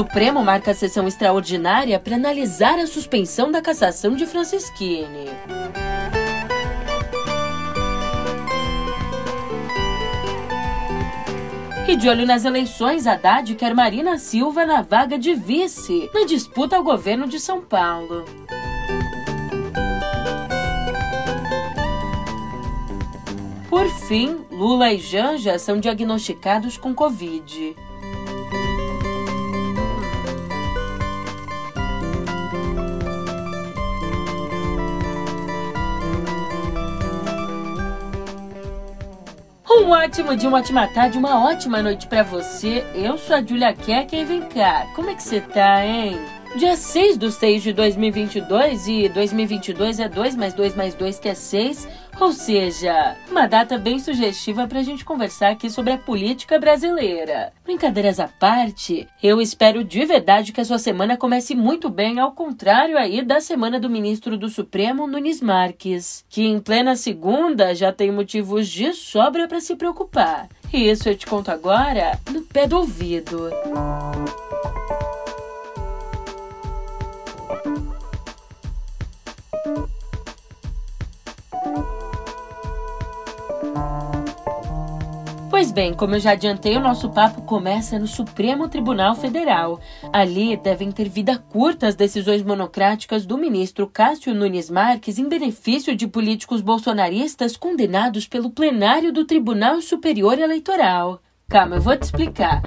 Supremo marca a sessão extraordinária para analisar a suspensão da cassação de Francisquini. E de olho nas eleições, Haddad quer Marina Silva na vaga de vice na disputa ao governo de São Paulo. Por fim, Lula e Janja são diagnosticados com Covid. Um ótimo dia, uma ótima tarde, uma ótima noite para você. Eu sou a Julia Keck e vem cá. Como é que você tá, hein? Dia 6 do 6 de 2022 e 2022 é 2 mais 2 mais 2 que é 6, ou seja, uma data bem sugestiva para a gente conversar aqui sobre a política brasileira. Brincadeiras à parte, eu espero de verdade que a sua semana comece muito bem, ao contrário aí da semana do ministro do Supremo, Nunes Marques, que em plena segunda já tem motivos de sobra para se preocupar. E isso eu te conto agora no pé do ouvido. Pois bem, como eu já adiantei, o nosso papo começa no Supremo Tribunal Federal. Ali devem ter vida curta as decisões monocráticas do ministro Cássio Nunes Marques em benefício de políticos bolsonaristas condenados pelo plenário do Tribunal Superior Eleitoral. Calma, eu vou te explicar.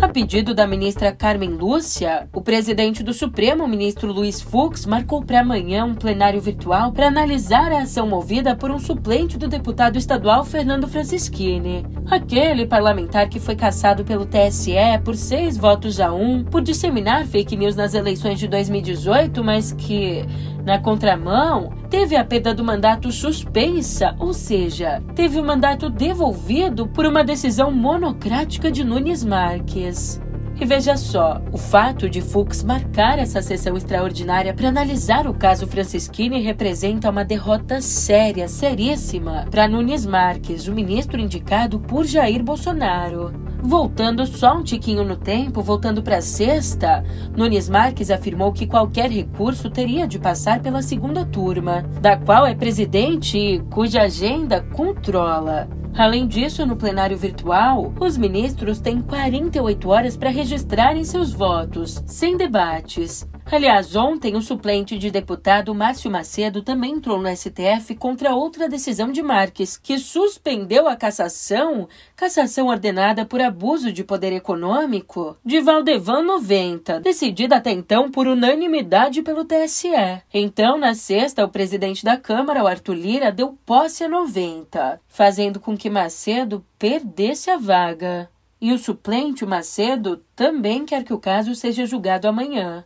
A pedido da ministra Carmen Lúcia, o presidente do Supremo, ministro Luiz Fux, marcou para amanhã um plenário virtual para analisar a ação movida por um suplente do deputado estadual Fernando Francischini. Aquele parlamentar que foi cassado pelo TSE por seis votos a um por disseminar fake news nas eleições de 2018, mas que, na contramão, teve a perda do mandato suspensa, ou seja, teve o mandato devolvido por uma decisão monocrática de Nunes Marques. E veja só, o fato de Fux marcar essa sessão extraordinária para analisar o caso Francisquini representa uma derrota séria, seríssima, para Nunes Marques, o ministro indicado por Jair Bolsonaro. Voltando só um tiquinho no tempo, voltando para sexta, Nunes Marques afirmou que qualquer recurso teria de passar pela segunda turma, da qual é presidente e cuja agenda controla. Além disso, no plenário virtual, os ministros têm 48 horas para registrarem seus votos, sem debates. Aliás, ontem o suplente de deputado Márcio Macedo também entrou no STF contra outra decisão de Marques, que suspendeu a cassação, cassação ordenada por abuso de poder econômico, de Valdevan 90, decidida até então por unanimidade pelo TSE. Então, na sexta, o presidente da Câmara, o Arthur Lira, deu posse a 90, fazendo com que Macedo perdesse a vaga. E o suplente, Macedo, também quer que o caso seja julgado amanhã.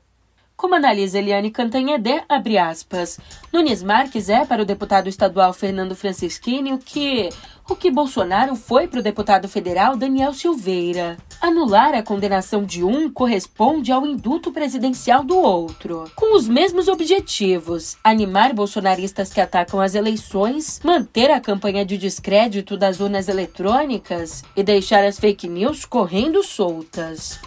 Como analisa Eliane Cantanhede, abre aspas, Nunes Marques é para o deputado estadual Fernando Francischini o que o que Bolsonaro foi para o deputado federal Daniel Silveira. Anular a condenação de um corresponde ao indulto presidencial do outro, com os mesmos objetivos: animar bolsonaristas que atacam as eleições, manter a campanha de descrédito das urnas eletrônicas e deixar as fake news correndo soltas.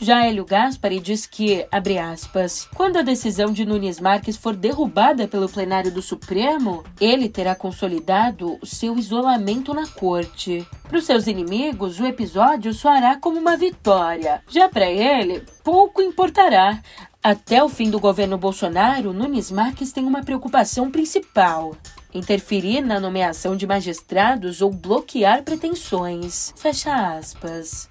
Já Hélio Gaspari diz que, abre aspas, quando a decisão de Nunes Marques for derrubada pelo plenário do Supremo, ele terá consolidado o seu isolamento na corte. Para os seus inimigos, o episódio soará como uma vitória. Já para ele, pouco importará. Até o fim do governo Bolsonaro, Nunes Marques tem uma preocupação principal: interferir na nomeação de magistrados ou bloquear pretensões. Fecha aspas.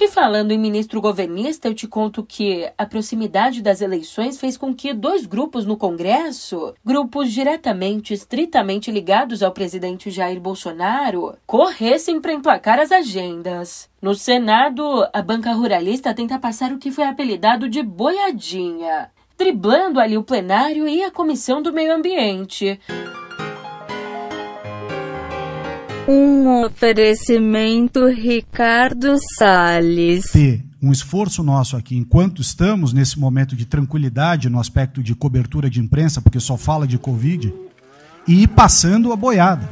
E falando em ministro governista, eu te conto que a proximidade das eleições fez com que dois grupos no Congresso, grupos diretamente, estritamente ligados ao presidente Jair Bolsonaro, corressem para emplacar as agendas. No Senado, a banca ruralista tenta passar o que foi apelidado de boiadinha, driblando ali o plenário e a Comissão do Meio Ambiente. Um oferecimento Ricardo Salles. Ter um esforço nosso aqui, enquanto estamos nesse momento de tranquilidade no aspecto de cobertura de imprensa, porque só fala de Covid, e ir passando a boiada.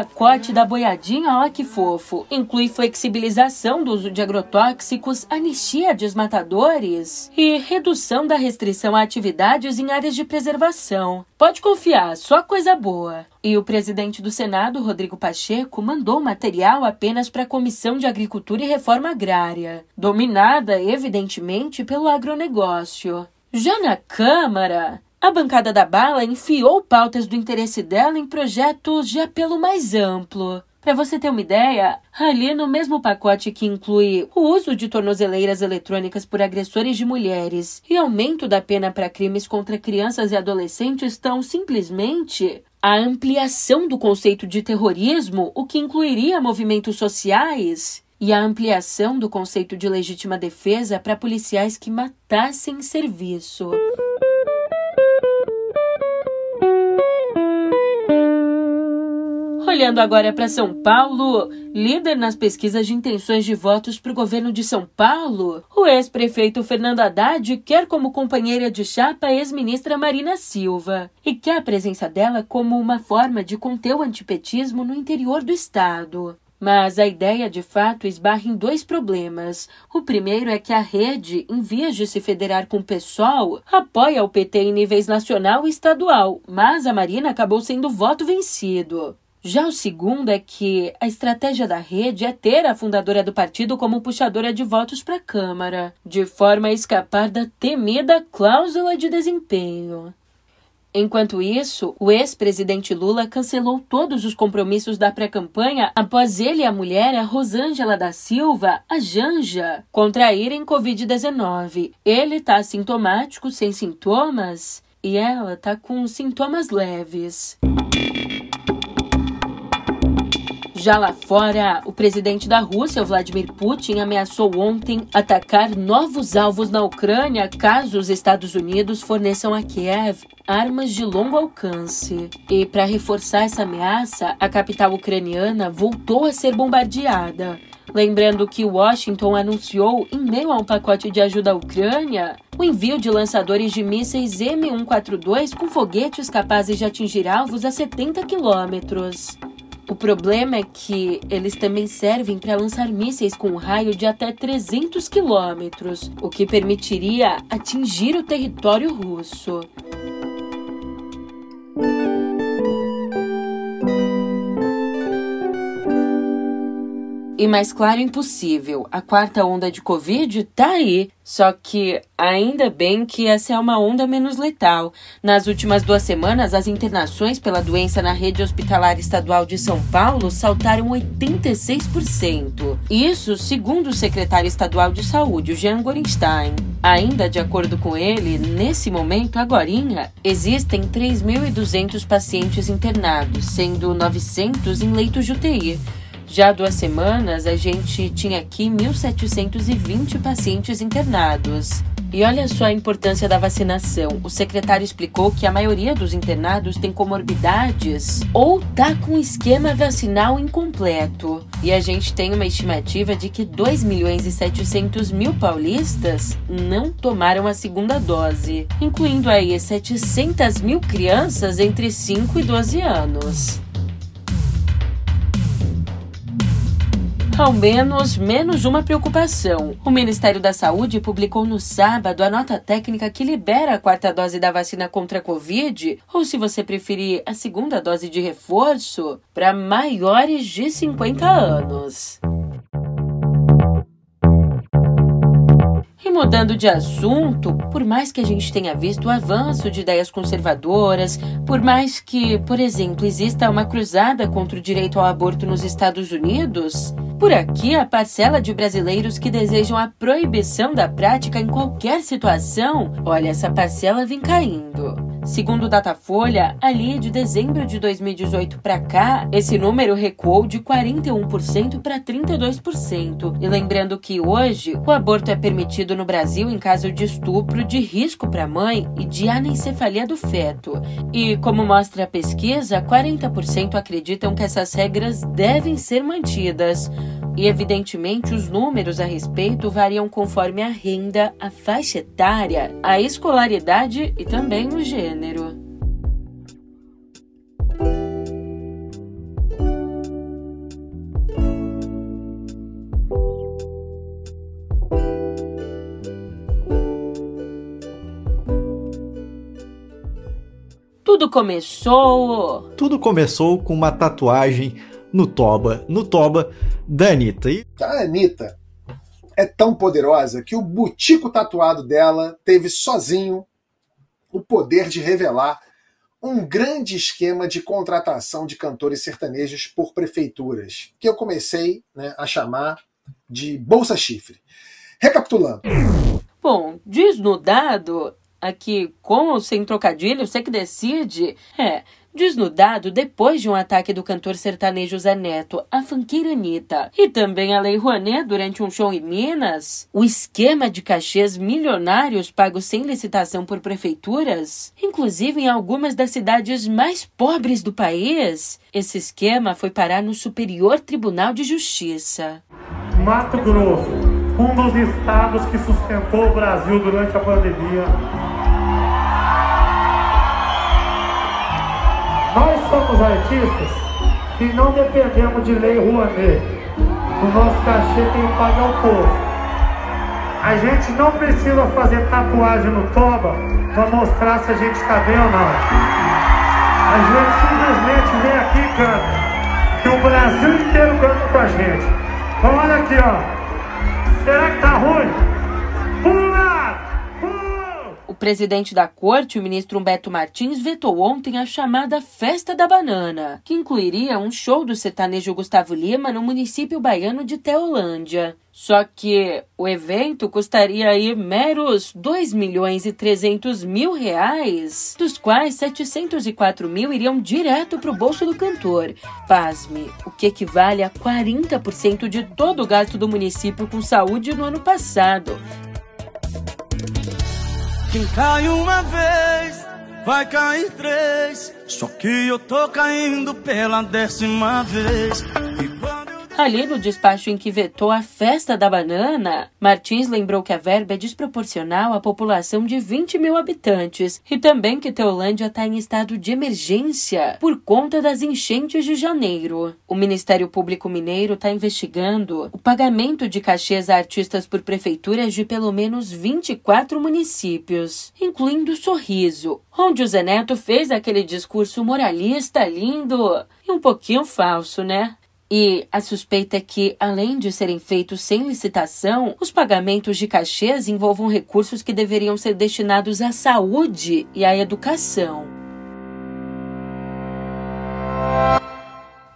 Pacote da boiadinha, ó que fofo, inclui flexibilização do uso de agrotóxicos, anistia a desmatadores e redução da restrição a atividades em áreas de preservação. Pode confiar, só coisa boa. E o presidente do Senado, Rodrigo Pacheco, mandou material apenas para a Comissão de Agricultura e Reforma Agrária, dominada, evidentemente, pelo agronegócio. Já na Câmara, a bancada da bala enfiou pautas do interesse dela em projetos de apelo mais amplo. Para você ter uma ideia, ali no mesmo pacote que inclui o uso de tornozeleiras eletrônicas por agressores de mulheres e aumento da pena para crimes contra crianças e adolescentes estão simplesmente a ampliação do conceito de terrorismo, o que incluiria movimentos sociais, e a ampliação do conceito de legítima defesa para policiais que matassem em serviço. Olhando agora para São Paulo, líder nas pesquisas de intenções de votos para o governo de São Paulo, o ex-prefeito Fernando Haddad quer como companheira de chapa a ex-ministra Marina Silva e quer a presença dela como uma forma de conter o antipetismo no interior do estado. Mas a ideia de fato esbarra em dois problemas. O primeiro é que a rede, em vez de se federar com o PSOL, apoia o PT em níveis nacional e estadual, mas a Marina acabou sendo voto vencido. Já o segundo é que a estratégia da rede é ter a fundadora do partido como puxadora de votos para a Câmara, de forma a escapar da temida cláusula de desempenho. Enquanto isso, o ex-presidente Lula cancelou todos os compromissos da pré-campanha após ele e a mulher, a Rosângela da Silva, a Janja, contraírem Covid-19. Ele está assintomático, sem sintomas, e ela está com sintomas leves. Já lá fora, o presidente da Rússia, Vladimir Putin, ameaçou ontem atacar novos alvos na Ucrânia caso os Estados Unidos forneçam a Kiev armas de longo alcance. E para reforçar essa ameaça, a capital ucraniana voltou a ser bombardeada. Lembrando que Washington anunciou, em meio a um pacote de ajuda à Ucrânia, o envio de lançadores de mísseis M142 com foguetes capazes de atingir alvos a 70 quilômetros. O problema é que eles também servem para lançar mísseis com um raio de até 300 quilômetros, o que permitiria atingir o território russo. E mais claro impossível, a quarta onda de Covid tá aí. Só que ainda bem que essa é uma onda menos letal. Nas últimas duas semanas, as internações pela doença na rede hospitalar estadual de São Paulo saltaram 86%. Isso segundo o secretário estadual de saúde, Jean Gorenstein. Ainda de acordo com ele, nesse momento, agorinha, existem 3.200 pacientes internados, sendo 900 em leitos de UTI. Já há duas semanas, a gente tinha aqui 1.720 pacientes internados. E olha só a importância da vacinação. O secretário explicou que a maioria dos internados tem comorbidades ou tá com esquema vacinal incompleto. E a gente tem uma estimativa de que 2 milhões e 700 mil paulistas não tomaram a segunda dose, incluindo aí 700 mil crianças entre 5 e 12 anos. Ao menos, menos uma preocupação. O Ministério da Saúde publicou no sábado a nota técnica que libera a quarta dose da vacina contra a Covid, ou se você preferir, a segunda dose de reforço, para maiores de 50 anos. Mudando de assunto, por mais que a gente tenha visto o avanço de ideias conservadoras, por mais que, por exemplo, exista uma cruzada contra o direito ao aborto nos Estados Unidos, por aqui, a parcela de brasileiros que desejam a proibição da prática em qualquer situação, olha, essa parcela vem caindo. Segundo Datafolha, ali de dezembro de 2018 para cá, esse número recuou de 41% para 32%. E lembrando que hoje o aborto é permitido no Brasil em caso de estupro de risco para a mãe e de anencefalia do feto. E como mostra a pesquisa, 40% acreditam que essas regras devem ser mantidas. E, evidentemente, os números a respeito variam conforme a renda, a faixa etária, a escolaridade e também o gênero. Tudo começou. Tudo começou com uma tatuagem no toba, no toba da Anitta. E... A Anitta é tão poderosa que o butico tatuado dela teve sozinho o poder de revelar um grande esquema de contratação de cantores sertanejos por prefeituras, que eu comecei né, a chamar de Bolsa Chifre. Recapitulando. Bom, desnudado, aqui com ou sem trocadilho, você que decide. É, desnudado depois de um ataque do cantor sertanejo Zé Neto, a funkeira Anitta, e também a Lei Rouanet durante um show em Minas, o esquema de cachês milionários pagos sem licitação por prefeituras, inclusive em algumas das cidades mais pobres do país, esse esquema foi parar no Superior Tribunal de Justiça. Mato Grosso, um dos estados que sustentou o Brasil durante a pandemia, somos artistas e não dependemos de lei Rouanet. O nosso cachê tem que pagar o povo. A gente não precisa fazer tatuagem no toba para mostrar se a gente está bem ou não. A gente simplesmente vem aqui e canta. Que o Brasil inteiro canta com a gente. Então olha aqui, ó. Será que tá ruim? Pula! Presidente da corte, o ministro Humberto Martins, vetou ontem a chamada Festa da Banana, que incluiria um show do sertanejo Gustavo Lima no município baiano de Teolândia. Só que o evento custaria aí meros 2 milhões e 300 mil reais, dos quais 704 mil iriam direto para o bolso do cantor. Pasme, o que equivale a 40% de todo o gasto do município com saúde no ano passado. Quem cai uma vez, vai cair três. Só que eu tô caindo pela décima vez. Ali no despacho em que vetou a festa da banana, Martins lembrou que a verba é desproporcional à população de 20 mil habitantes e também que Teolândia está em estado de emergência por conta das enchentes de janeiro. O Ministério Público Mineiro está investigando o pagamento de cachês a artistas por prefeituras de pelo menos 24 municípios, incluindo Sorriso, onde o Zé Neto fez aquele discurso moralista lindo e um pouquinho falso, né? E a suspeita é que, além de serem feitos sem licitação, os pagamentos de cachês envolvam recursos que deveriam ser destinados à saúde e à educação.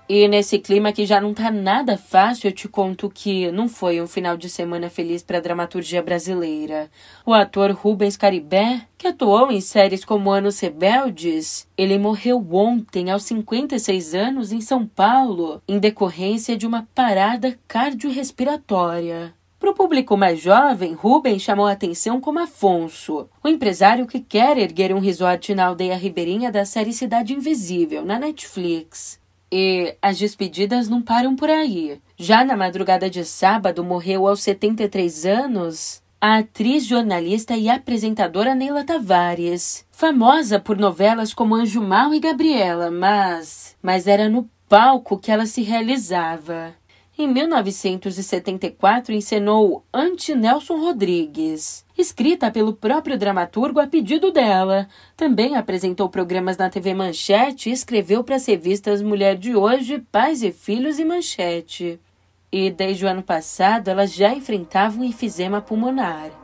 E nesse clima que já não tá nada fácil, eu te conto que não foi um final de semana feliz para a dramaturgia brasileira. O ator Rubens Caribé, que atuou em séries como Anos Rebeldes, ele morreu ontem, aos 56 anos, em São Paulo, em decorrência de uma parada cardiorrespiratória. Para o público mais jovem, Rubens chamou a atenção como Afonso, o empresário que quer erguer um resort na aldeia ribeirinha da série Cidade Invisível, na Netflix. E as despedidas não param por aí. Já na madrugada de sábado, morreu aos 73 anos a atriz, jornalista e apresentadora Neila Tavares, famosa por novelas como Anjo Mal e Gabriela, mas mas era no palco que ela se realizava. Em 1974, encenou Ante Nelson Rodrigues, escrita pelo próprio dramaturgo a pedido dela. Também apresentou programas na TV Manchete e escreveu para as revistas Mulher de Hoje, Pais e Filhos e Manchete. E desde o ano passado, ela já enfrentava um enfisema pulmonar.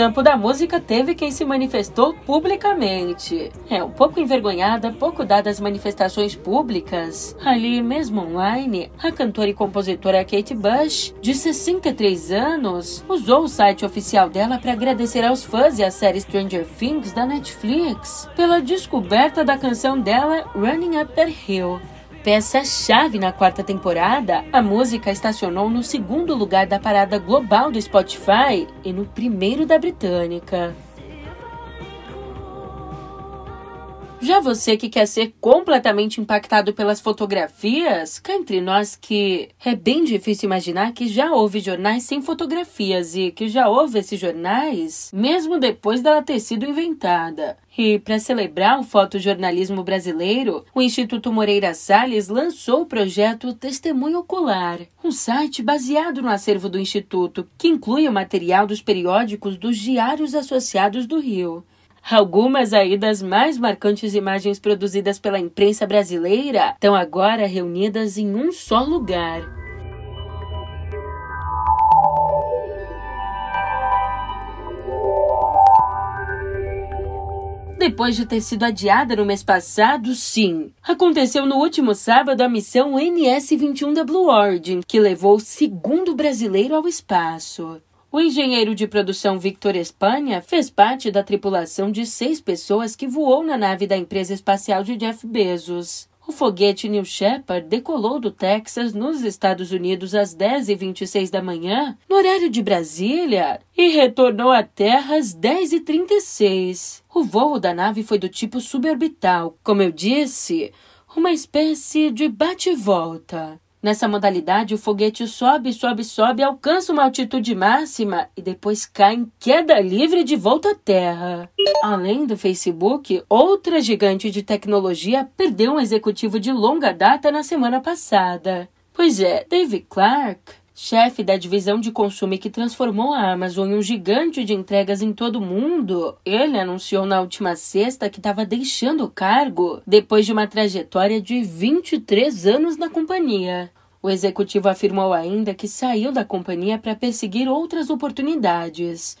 Campo da música teve quem se manifestou publicamente. É um pouco envergonhada, pouco dada as manifestações públicas. Ali mesmo online, a cantora e compositora Kate Bush, de 63 anos, usou o site oficial dela para agradecer aos fãs e à série Stranger Things da Netflix pela descoberta da canção dela Running Up That Hill. Peça-chave na quarta temporada, a música estacionou no segundo lugar da parada global do Spotify e no primeiro da britânica. Já você que quer ser completamente impactado pelas fotografias, cá entre nós que é bem difícil imaginar que já houve jornais sem fotografias e que já houve esses jornais mesmo depois dela ter sido inventada. E para celebrar o fotojornalismo brasileiro, o Instituto Moreira Salles lançou o projeto Testemunho Ocular, um site baseado no acervo do Instituto, que inclui o material dos periódicos dos Diários Associados do Rio. Algumas aí das mais marcantes imagens produzidas pela imprensa brasileira estão agora reunidas em um só lugar. Depois de ter sido adiada no mês passado, sim. Aconteceu no último sábado a missão NS-21 da Blue Origin, que levou o segundo brasileiro ao espaço. O engenheiro de produção Victor Espanha fez parte da tripulação de seis pessoas que voou na nave da empresa espacial de Jeff Bezos. O foguete New Shepard decolou do Texas, nos Estados Unidos, às 10h26 da manhã, no horário de Brasília, e retornou à Terra às 10h36. O voo da nave foi do tipo suborbital, como eu disse, uma espécie de bate-volta. Nessa modalidade, o foguete sobe, sobe, sobe, alcança uma altitude máxima e depois cai em queda livre de volta à Terra. Além do Facebook, outra gigante de tecnologia perdeu um executivo de longa data na semana passada. Pois é, Dave Clark, chefe da divisão de consumo que transformou a Amazon em um gigante de entregas em todo o mundo, ele anunciou na última sexta que estava deixando o cargo depois de uma trajetória de 23 anos na companhia. O executivo afirmou ainda que saiu da companhia para perseguir outras oportunidades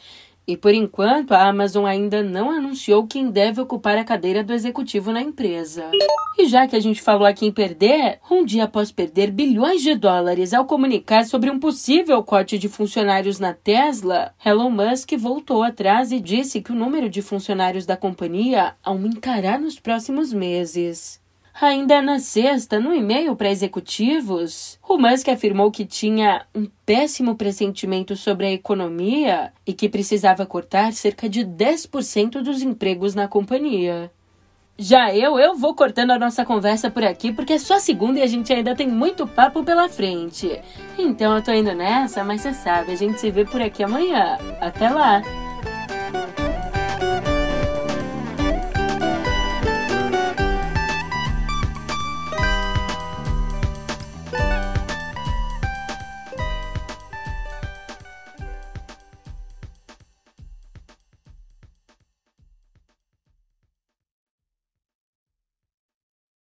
e por enquanto, a Amazon ainda não anunciou quem deve ocupar a cadeira do executivo na empresa. E já que a gente falou aqui em perder, um dia após perder bilhões de dólares ao comunicar sobre um possível corte de funcionários na Tesla, Elon Musk voltou atrás e disse que o número de funcionários da companhia aumentará nos próximos meses. Ainda na sexta, no e-mail para executivos, o Musk afirmou que tinha um péssimo pressentimento sobre a economia e que precisava cortar cerca de 10% dos empregos na companhia. Já eu, eu vou cortando a nossa conversa por aqui porque é só segunda e a gente ainda tem muito papo pela frente. Então eu tô indo nessa, mas você sabe, a gente se vê por aqui amanhã. Até lá!